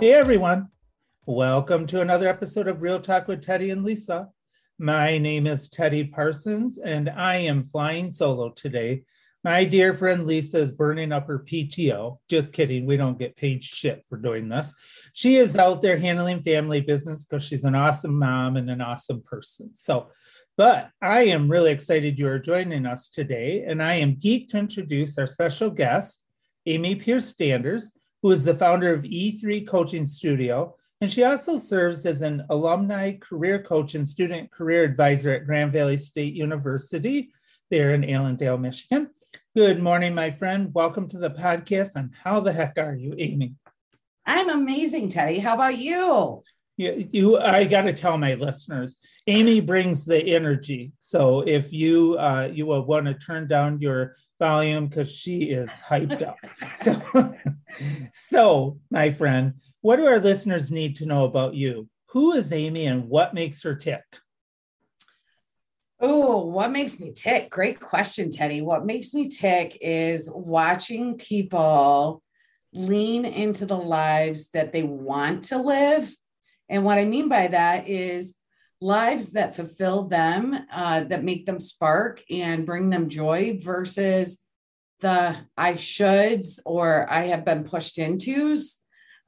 Hey everyone, welcome to another episode of Real Talk with Teddy and Lisa. My name is Teddy Parsons, and I am flying solo today. My dear friend Lisa is burning up her PTO. Just kidding, we don't get paid shit for doing this. She is out there handling family business because she's an awesome mom and an awesome person. So, but I am really excited you are joining us today, and I am geeked to introduce our special guest, Amy Pierce Standers who is the founder of E3 Coaching Studio. And she also serves as an alumni career coach and student career advisor at Grand Valley State University there in Allendale, Michigan. Good morning, my friend. Welcome to the podcast. And how the heck are you, Amy? I'm amazing, Teddy. How about you? You, you I got to tell my listeners, Amy brings the energy. So if you uh, you will want to turn down your volume because she is hyped up. So, so my friend, what do our listeners need to know about you? Who is Amy and what makes her tick? Oh, what makes me tick? Great question, Teddy. What makes me tick is watching people lean into the lives that they want to live and what I mean by that is lives that fulfill them, uh, that make them spark and bring them joy versus the I shoulds or I have been pushed into's.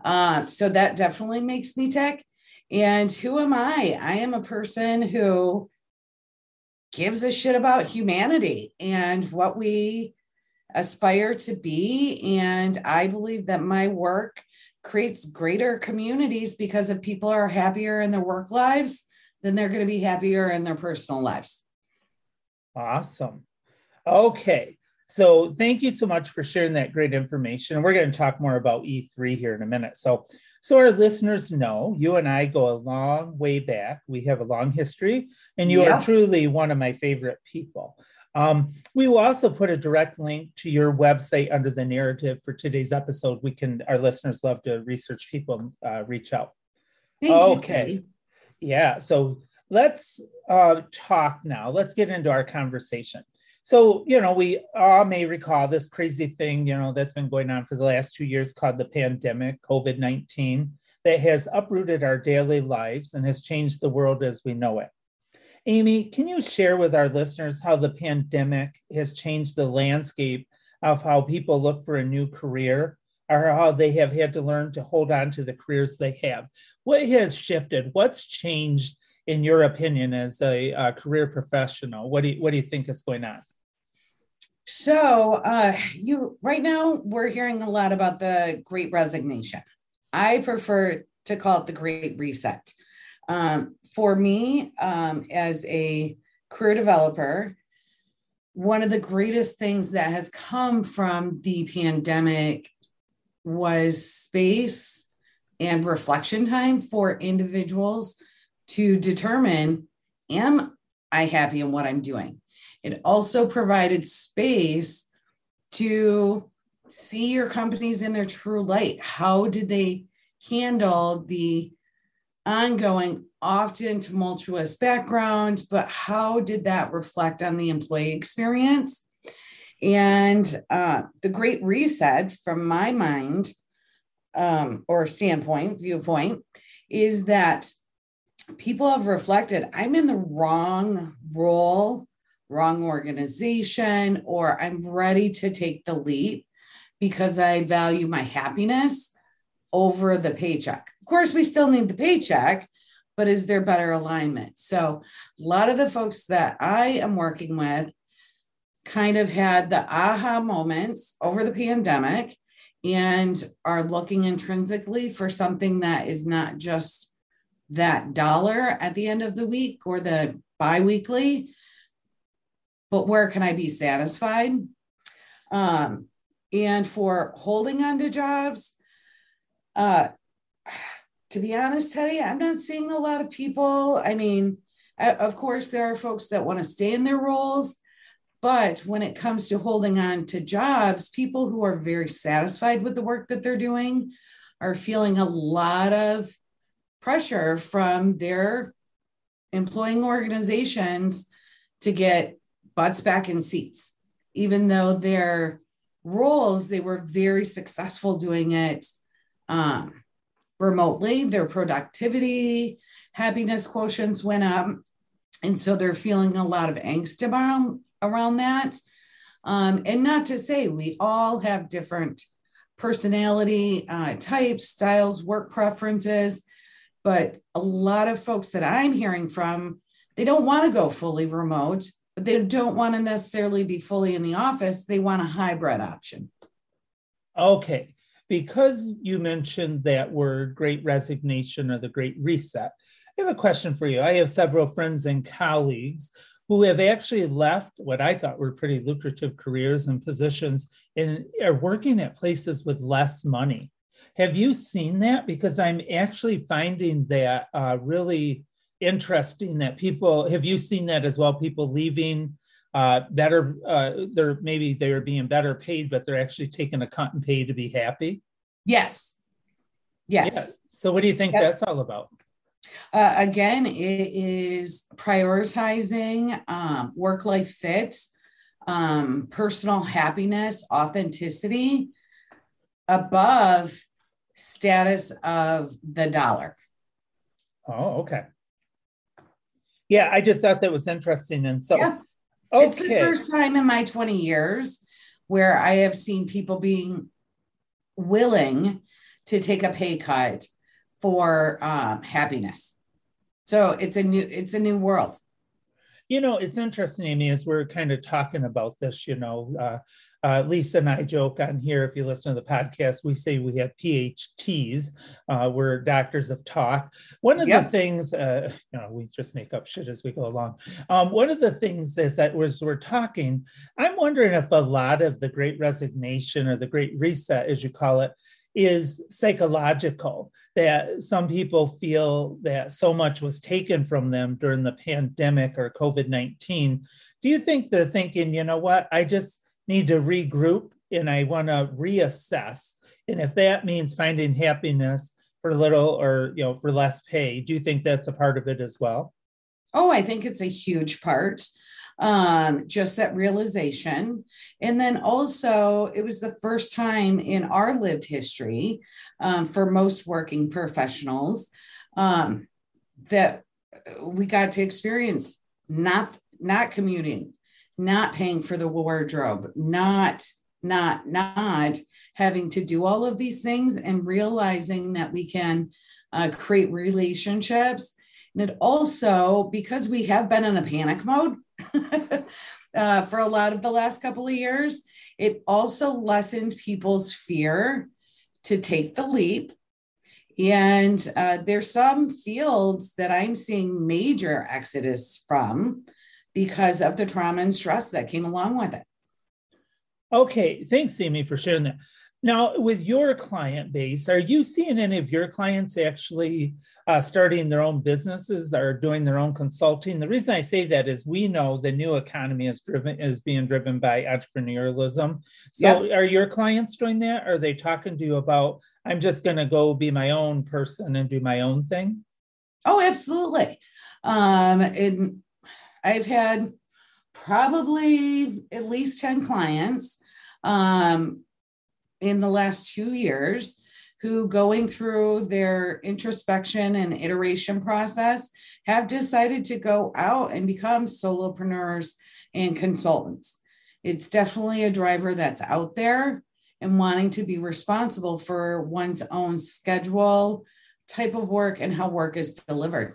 Uh, so that definitely makes me tick. And who am I? I am a person who gives a shit about humanity and what we aspire to be. And I believe that my work creates greater communities because if people are happier in their work lives, then they're going to be happier in their personal lives. Awesome. Okay. So thank you so much for sharing that great information. We're going to talk more about E3 here in a minute. So, so our listeners know you and I go a long way back. We have a long history, and you yeah. are truly one of my favorite people. Um, we will also put a direct link to your website under the narrative for today's episode. We can, our listeners love to research people, uh, reach out. Thank okay. You, yeah. So let's uh, talk now. Let's get into our conversation. So, you know, we all may recall this crazy thing, you know, that's been going on for the last two years called the pandemic, COVID 19, that has uprooted our daily lives and has changed the world as we know it. Amy, can you share with our listeners how the pandemic has changed the landscape of how people look for a new career or how they have had to learn to hold on to the careers they have? What has shifted? What's changed in your opinion as a, a career professional? What do you, what do you think is going on? So, uh, you right now we're hearing a lot about the Great Resignation. I prefer to call it the Great Reset. Um, for me, um, as a career developer, one of the greatest things that has come from the pandemic was space and reflection time for individuals to determine am I happy in what I'm doing? It also provided space to see your companies in their true light. How did they handle the ongoing, often tumultuous background, but how did that reflect on the employee experience? And uh, the Great Reset, from my mind um, or standpoint, viewpoint, is that people have reflected I'm in the wrong role, wrong organization, or I'm ready to take the leap because I value my happiness over the paycheck course, we still need the paycheck, but is there better alignment? So, a lot of the folks that I am working with kind of had the aha moments over the pandemic and are looking intrinsically for something that is not just that dollar at the end of the week or the biweekly, but where can I be satisfied? Um, and for holding on to jobs, uh, to be honest, Teddy, I'm not seeing a lot of people. I mean, of course, there are folks that want to stay in their roles, but when it comes to holding on to jobs, people who are very satisfied with the work that they're doing are feeling a lot of pressure from their employing organizations to get butts back in seats, even though their roles, they were very successful doing it. Um, remotely, their productivity, happiness quotients went up. And so they're feeling a lot of angst around, around that. Um, and not to say we all have different personality uh, types, styles, work preferences, but a lot of folks that I'm hearing from, they don't want to go fully remote, but they don't want to necessarily be fully in the office. They want a hybrid option. Okay. Because you mentioned that word great resignation or the great reset, I have a question for you. I have several friends and colleagues who have actually left what I thought were pretty lucrative careers and positions and are working at places with less money. Have you seen that? Because I'm actually finding that uh, really interesting that people have you seen that as well? People leaving uh, better, uh, they're maybe they're being better paid, but they're actually taking a cut and pay to be happy. Yes. Yes. Yeah. So, what do you think yep. that's all about? Uh, again, it is prioritizing um, work life fit, um, personal happiness, authenticity above status of the dollar. Oh, okay. Yeah, I just thought that was interesting. And so, yeah. Okay. it's the first time in my 20 years where I have seen people being willing to take a pay cut for um, happiness. So it's a new it's a new world. You know, it's interesting, Amy, as we're kind of talking about this. You know, uh, uh, Lisa and I joke on here. If you listen to the podcast, we say we have PhDs. Uh, we're doctors of talk. One of yep. the things, uh, you know, we just make up shit as we go along. Um, one of the things is that as we're talking, I'm wondering if a lot of the Great Resignation or the Great Reset, as you call it, is psychological that some people feel that so much was taken from them during the pandemic or covid-19 do you think they're thinking you know what? I just need to regroup and i want to reassess. And if that means finding happiness for little or you know for less pay do you think that's a part of it as well? Oh i think it's a huge part um, just that realization. And then also, it was the first time in our lived history um, for most working professionals um, that we got to experience not not commuting, not paying for the wardrobe, not not not having to do all of these things, and realizing that we can uh, create relationships. And it also, because we have been in a panic mode, uh, for a lot of the last couple of years. It also lessened people's fear to take the leap. And uh, there's some fields that I'm seeing major exodus from because of the trauma and stress that came along with it. Okay, thanks, Amy, for sharing that. Now, with your client base, are you seeing any of your clients actually uh, starting their own businesses or doing their own consulting? The reason I say that is we know the new economy is driven is being driven by entrepreneurialism. So, are your clients doing that? Are they talking to you about I'm just going to go be my own person and do my own thing? Oh, absolutely. Um, and I've had probably at least 10 clients um, in the last two years who going through their introspection and iteration process have decided to go out and become solopreneurs and consultants. It's definitely a driver that's out there and wanting to be responsible for one's own schedule, type of work, and how work is delivered.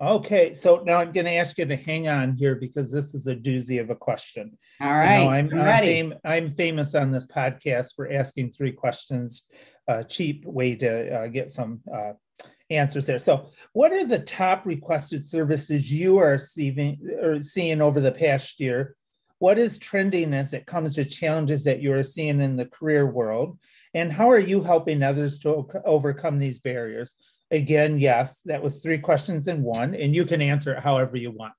Okay, so now I'm going to ask you to hang on here because this is a doozy of a question. All right, you know, I'm, I'm, I'm, fam- I'm, famous on this podcast for asking three questions, uh, cheap way to uh, get some uh, answers there. So, what are the top requested services you are seeing or seeing over the past year? What is trending as it comes to challenges that you are seeing in the career world? And how are you helping others to overcome these barriers? Again, yes, that was three questions in one, and you can answer it however you want.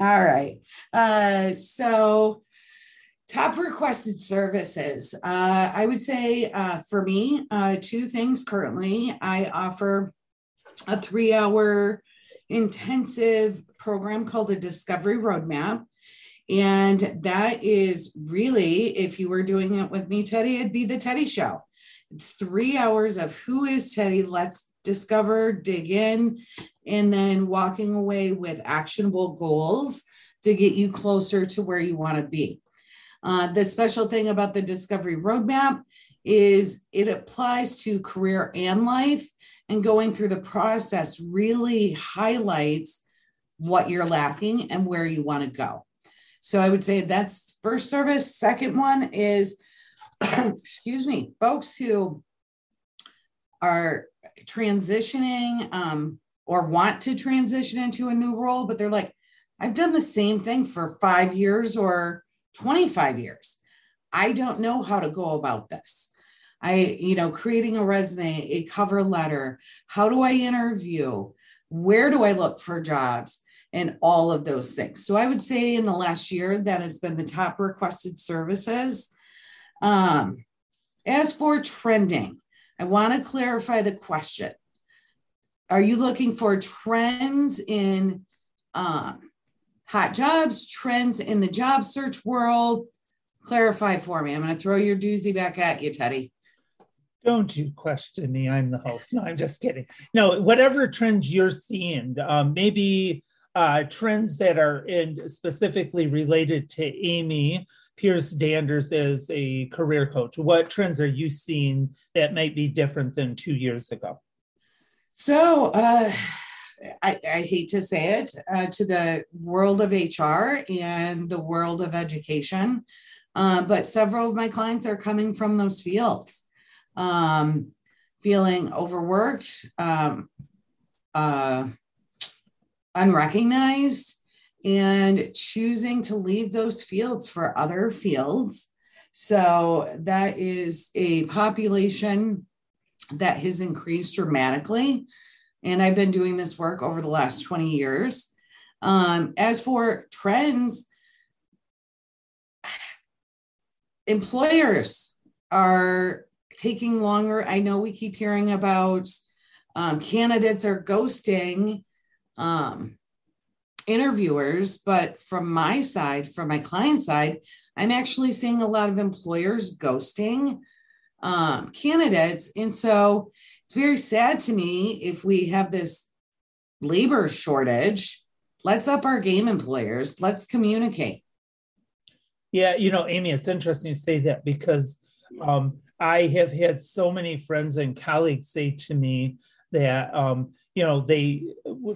All right. Uh, so, top requested services. Uh, I would say uh, for me, uh, two things currently. I offer a three hour intensive program called the Discovery Roadmap. And that is really, if you were doing it with me, Teddy, it'd be the Teddy Show. It's three hours of who is Teddy? Let's discover, dig in, and then walking away with actionable goals to get you closer to where you want to be. Uh, the special thing about the Discovery Roadmap is it applies to career and life, and going through the process really highlights what you're lacking and where you want to go. So I would say that's first service. Second one is, excuse me, folks who are transitioning um, or want to transition into a new role, but they're like, I've done the same thing for five years or 25 years. I don't know how to go about this. I, you know, creating a resume, a cover letter, how do I interview? Where do I look for jobs? And all of those things. So I would say in the last year, that has been the top requested services. Um, as for trending, I want to clarify the question. Are you looking for trends in um, hot jobs, trends in the job search world? Clarify for me. I'm going to throw your doozy back at you, Teddy. Don't you question me. I'm the host. No, I'm just kidding. No, whatever trends you're seeing, um, maybe uh, trends that are in specifically related to Amy Pierce Danders as a career coach. What trends are you seeing that might be different than two years ago? So, uh, I, I, hate to say it, uh, to the world of HR and the world of education, uh, but several of my clients are coming from those fields, um, feeling overworked, um, uh, unrecognized, and choosing to leave those fields for other fields. So that is a population that has increased dramatically. And I've been doing this work over the last 20 years. Um, as for trends, employers are taking longer. I know we keep hearing about um, candidates are ghosting um, interviewers, but from my side, from my client side, I'm actually seeing a lot of employers ghosting um, candidates. And so it's very sad to me if we have this labor shortage. Let's up our game, employers. Let's communicate. Yeah, you know, Amy, it's interesting to say that because um, I have had so many friends and colleagues say to me that um, you know they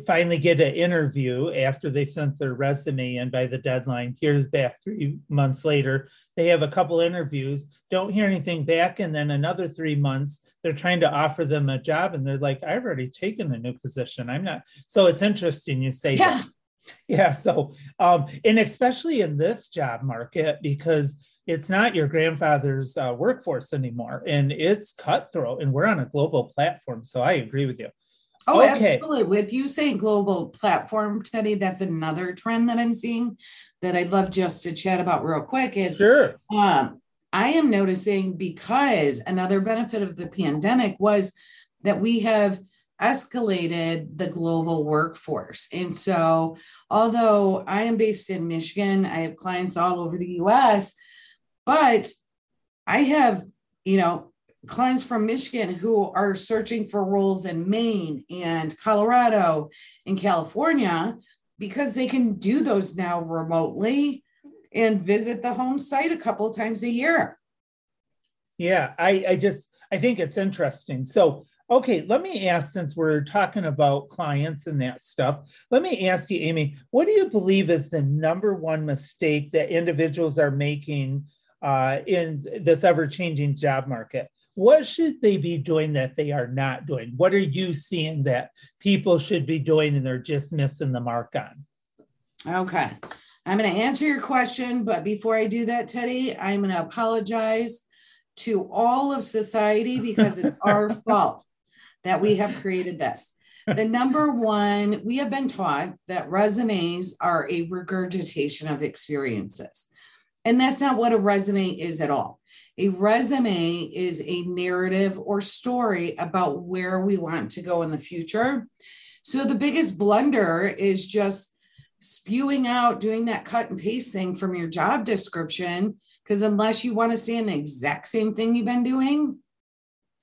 finally get an interview after they sent their resume in by the deadline. Here's back three months later. They have a couple interviews. Don't hear anything back. And then another three months they're trying to offer them a job and they're like i've already taken a new position. I'm not so it's interesting you say yeah. That. yeah. So um and especially in this job market because it's not your grandfather's uh, workforce anymore and it's cutthroat and we're on a global platform so i agree with you Oh, okay. absolutely. With you saying global platform, Teddy, that's another trend that I'm seeing that I'd love just to chat about real quick. Is sure. Um, I am noticing because another benefit of the pandemic was that we have escalated the global workforce. And so, although I am based in Michigan, I have clients all over the US, but I have, you know, clients from Michigan who are searching for roles in Maine and Colorado and California because they can do those now remotely and visit the home site a couple times a year. Yeah, I, I just I think it's interesting. So okay, let me ask since we're talking about clients and that stuff, let me ask you, Amy, what do you believe is the number one mistake that individuals are making uh, in this ever changing job market? what should they be doing that they are not doing? What are you seeing that people should be doing and they're just missing the mark on? Okay. I'm going to answer your question, but before I do that, Teddy, I'm going to apologize to all of society because it's our fault that we have created this. The number one, we have been taught that resumes are a regurgitation of experiences. And that's not what a resume is at all. A resume is a narrative or story about where we want to go in the future. So the biggest blunder is just spewing out, doing that cut and paste thing from your job description. Because unless you want to stay in the exact same thing you've been doing,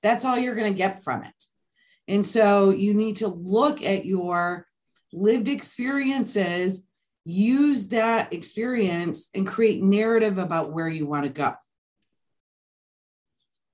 That's all you're going to get from it. And so you need to look at your lived experiences, use that experience, and create narrative about where you want to go.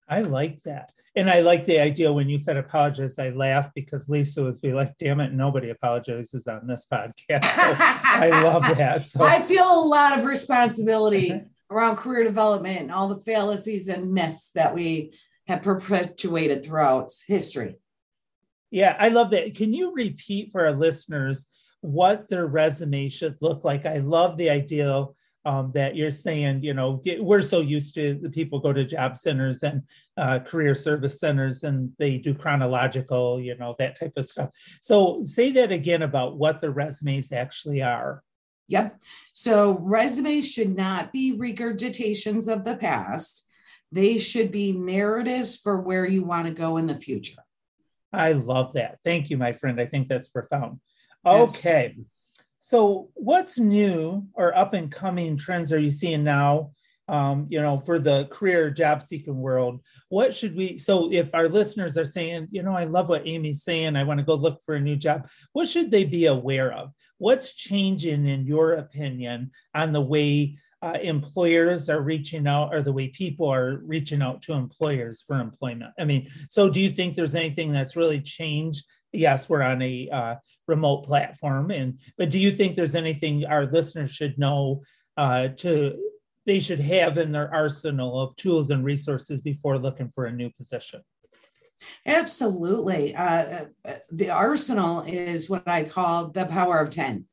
I like that. And I like the idea when you said apologize, I laughed because Lisa was be like, damn it, nobody apologizes on this podcast. So I love that. So. I feel a lot of responsibility around career development and all the fallacies and myths that we have perpetuated throughout history. Yeah, I love that. Can you repeat for our listeners what their resume should look like? I love the idea um, that you're saying, you know, get, we're so used to the people go to job centers and uh, career service centers and they do chronological, you know, that type of stuff. So say that again about what the resumes actually are. Yep. So resumes should not be regurgitations of the past. They should be narratives for where you want to go in the future. I love that. Thank you, my friend. I think that's profound. Okay. So, what's new or up and coming trends are you seeing now? Um, you know, for the career job seeking world, what should we? So, if our listeners are saying, you know, I love what Amy's saying, I want to go look for a new job, what should they be aware of? What's changing, in your opinion, on the way uh, employers are reaching out or the way people are reaching out to employers for employment? I mean, so do you think there's anything that's really changed? Yes, we're on a uh, remote platform, and but do you think there's anything our listeners should know uh, to they should have in their arsenal of tools and resources before looking for a new position? Absolutely. Uh, uh the arsenal is what I call the power of 10.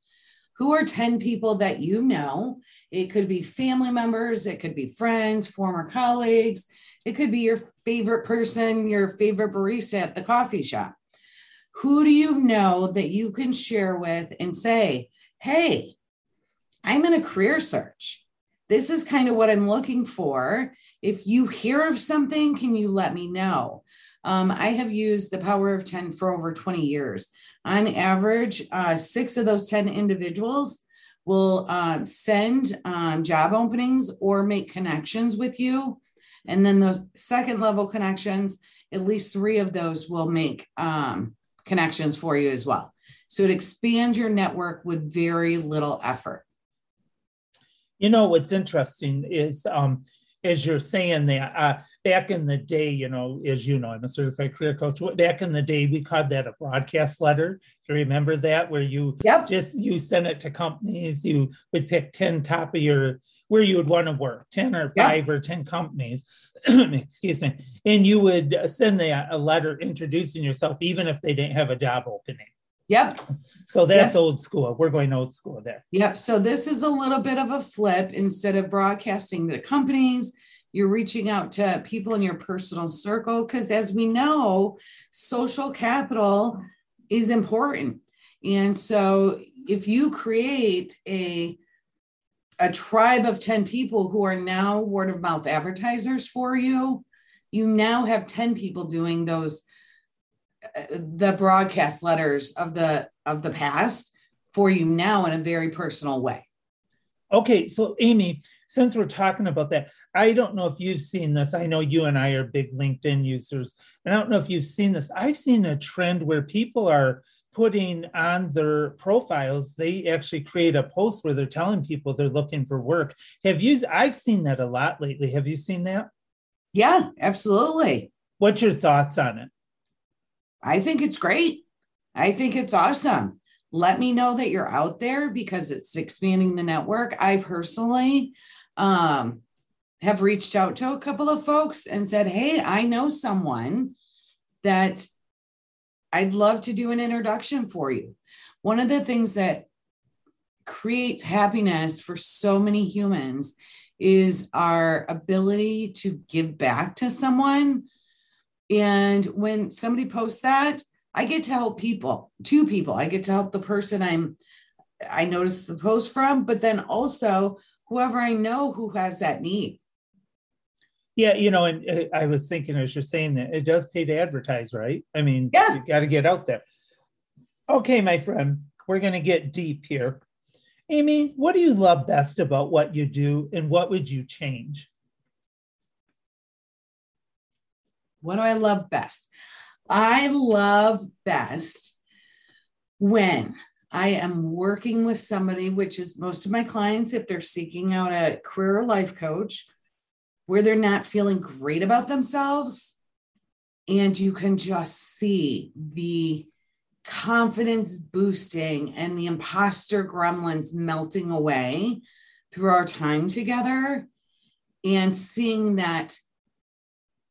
Who are 10 people that you know? It could be family members, it could be friends, former colleagues, it could be your favorite person, your favorite barista at the coffee shop. Who do you know that you can share with and say, hey, I'm in a career search. This is kind of what I'm looking for. If you hear of something, can you let me know? Um, I have used the power of 10 for over 20 years. On average, uh, six of those 10 individuals will um, send um, job openings or make connections with you. And then those second level connections, at least three of those will make um, connections for you as well. So it expands your network with very little effort. You know, what's interesting is um, as you're saying that uh, back in the day, you know, as you know, I'm a certified career coach. Back in the day, we called that a broadcast letter. Do you remember that? Where you yep. just you send it to companies, you would pick 10 top of your where you would want to work, 10 or five yep. or 10 companies, excuse me, and you would uh, send the, uh, a letter introducing yourself, even if they didn't have a job opening. Yep. So that's yep. old school. We're going old school there. Yep. So this is a little bit of a flip. Instead of broadcasting to companies, you're reaching out to people in your personal circle because, as we know, social capital is important. And so if you create a a tribe of 10 people who are now word of mouth advertisers for you, you now have 10 people doing those uh, the broadcast letters of the of the past for you now in a very personal way. Okay, so Amy, since we're talking about that, I don't know if you've seen this. I know you and I are big LinkedIn users, and I don't know if you've seen this. I've seen a trend where people are putting on their profiles, they actually create a post where they're telling people they're looking for work. Have you? I've seen that a lot lately. Have you seen that? Yeah, absolutely. What's your thoughts on it? I think it's great. I think it's awesome. Let me know that you're out there because it's expanding the network. I personally um, have reached out to a couple of folks and said, Hey, I know someone that I'd love to do an introduction for you. One of the things that creates happiness for so many humans is our ability to give back to someone and when somebody posts that, I get to help people, two people. I get to help the person I'm I noticed the post from, but then also whoever I know who has that need. Yeah, you know, and uh, I was thinking as you're saying that it does pay to advertise, right? I mean, yeah. you got to get out there. Okay, my friend, we're going to get deep here. Amy, what do you love best about what you do and what would you change? What do I love best? I love best when I am working with somebody, which is most of my clients, if they're seeking out a career or life coach, where they're not feeling great about themselves. And you can just see the confidence boosting and the imposter gremlins melting away through our time together and seeing that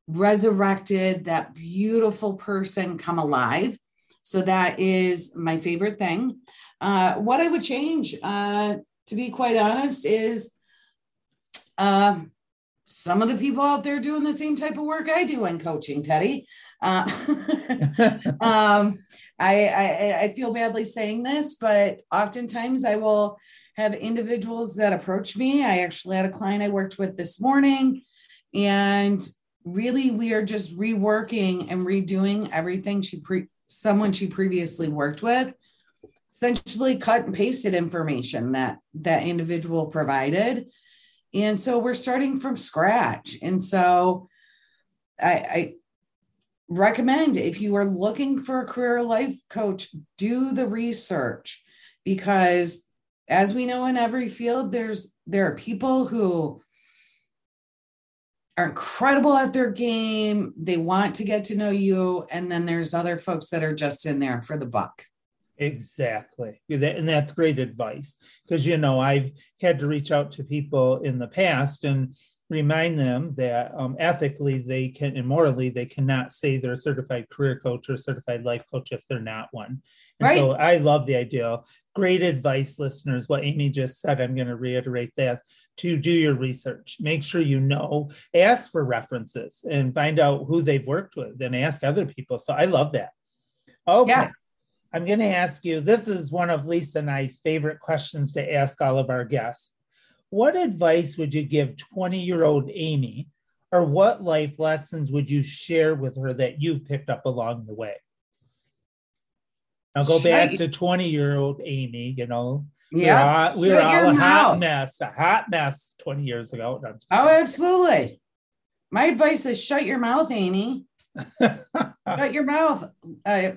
resurrected, that beautiful person come alive. So that is my favorite thing. Uh, what I would change, uh, to be quite honest, is uh, some of the people out there doing the same type of work I do in coaching, Teddy. Uh, um, I, I, I feel badly saying this, but oftentimes I will have individuals that approach me. I actually had a client I worked with this morning, and really we are just reworking and redoing everything she pre someone she previously worked with essentially cut and pasted information that that individual provided and so we're starting from scratch and so i, I recommend if you are looking for a career life coach do the research because as we know in every field there's there are people who are incredible at their game. They want to get to know you. And then there's other folks that are just in there for the buck. Exactly. And that's great advice because, you know, I've had to reach out to people in the past and remind them that um, ethically they can and morally they cannot say they're a certified career coach or certified life coach if they're not one. And right. so I love the idea. Great advice, listeners. What Amy just said, I'm going to reiterate that to do your research. Make sure you know, ask for references and find out who they've worked with and ask other people. So I love that. Okay. Yeah. I'm going to ask you this is one of Lisa and I's favorite questions to ask all of our guests. What advice would you give 20 year old Amy, or what life lessons would you share with her that you've picked up along the way? Now go back to 20 year old Amy, you know, yeah, we were all, we were all a hot mess, a hot mess 20 years ago. Oh, absolutely. My advice is shut your mouth, Amy. Shut your mouth. Uh,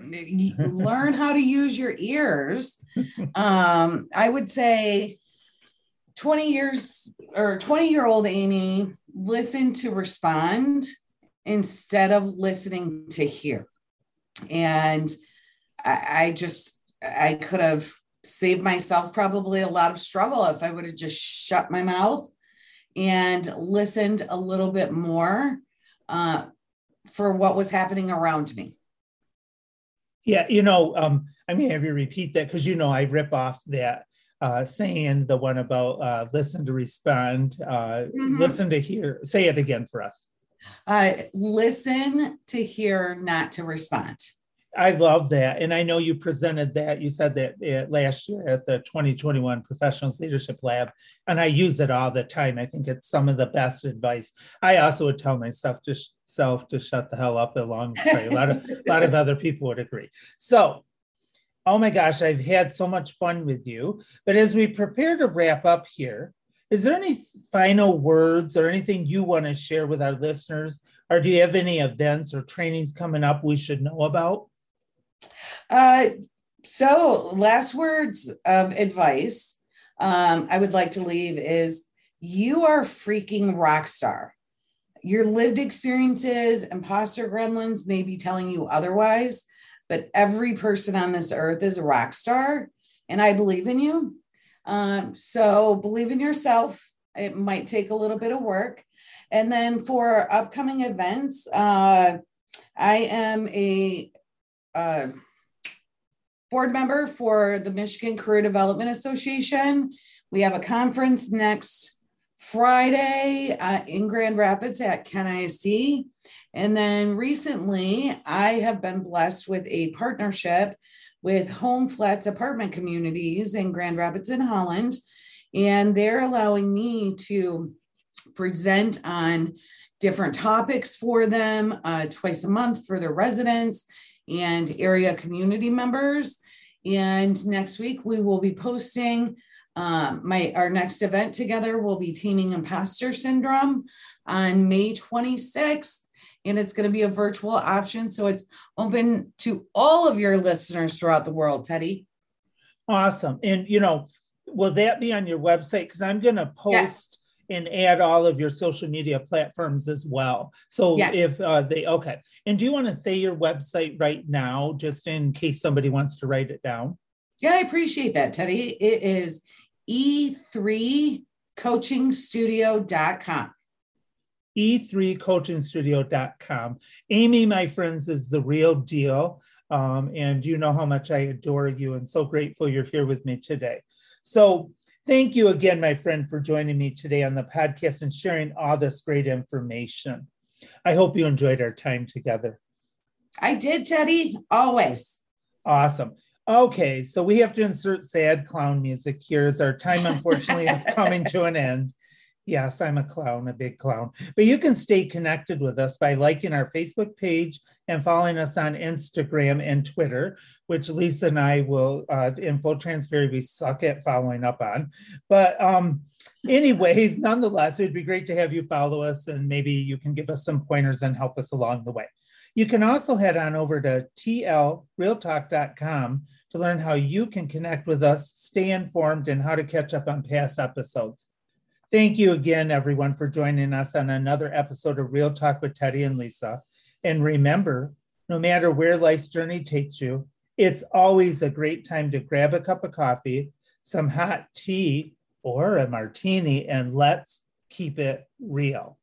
learn how to use your ears. Um, I would say 20 years or 20 year old Amy, listen to respond instead of listening to hear. And I, I just, I could have saved myself probably a lot of struggle if I would have just shut my mouth and listened a little bit more uh, for what was happening around me. Yeah, you know, um, I mean, have you repeat that because you know I rip off that uh, saying, the one about uh, listen to respond, uh, mm-hmm. listen to hear. Say it again for us. Uh, listen to hear, not to respond. I love that. And I know you presented that. You said that uh, last year at the 2021 Professionals Leadership Lab. And I use it all the time. I think it's some of the best advice. I also would tell myself to self to shut the hell up along a lot of a lot of other people would agree. So oh my gosh, I've had so much fun with you. But as we prepare to wrap up here, is there any final words or anything you want to share with our listeners? Or do you have any events or trainings coming up we should know about? Uh, so, last words of advice um, I would like to leave is you are freaking rock star. Your lived experiences, imposter gremlins may be telling you otherwise, but every person on this earth is a rock star. And I believe in you. Um, so believe in yourself. It might take a little bit of work. And then for upcoming events, uh, I am a uh, board member for the Michigan Career Development Association. We have a conference next Friday uh, in Grand Rapids at Kent ISD. And then recently, I have been blessed with a partnership with Home Flats Apartment Communities in Grand Rapids in Holland. And they're allowing me to present on different topics for them uh, twice a month for their residents and area community members. And next week we will be posting um, my our next event together will be Taming Imposter Syndrome on May 26th. and it's going to be a virtual option. So it's open to all of your listeners throughout the world, Teddy. Awesome. And, you know, will that be on your website? Because I'm going to post. Yes and add all of your social media platforms as well. So yes. if uh, they okay, and do you want to say your website right now, just in case somebody wants to write it down? Yeah, I appreciate that, Teddy. It is e3coachingstudio.com. e3coachingstudio.com. Amy, my friends, is the real deal. Um, and you know how much I adore you and so grateful you're here with me today. So, thank you again, my friend, for joining me today on the podcast and sharing all this great information. I hope you enjoyed our time together. I did, Teddy, always. Awesome. Okay, so we have to insert sad clown music here as our time unfortunately is coming to an end. Yes, I'm a clown, a big clown. But you can stay connected with us by liking our Facebook page and following us on Instagram and Twitter, which Lisa and I will, uh, in full transparency, we suck at following up on. But um, anyway, nonetheless, it'd be great to have you follow us and maybe you can give us some pointers and help us along the way. You can also head on over to tlrealtalk.com to learn how you can connect with us, stay informed, and how to catch up on past episodes. Thank you again, everyone, for joining us on another episode of Real Talk with Teddy and Lisa. And remember, no matter where life's journey takes you, it's always a great time to grab a cup of coffee, some hot tea, or a martini, and let's keep it real.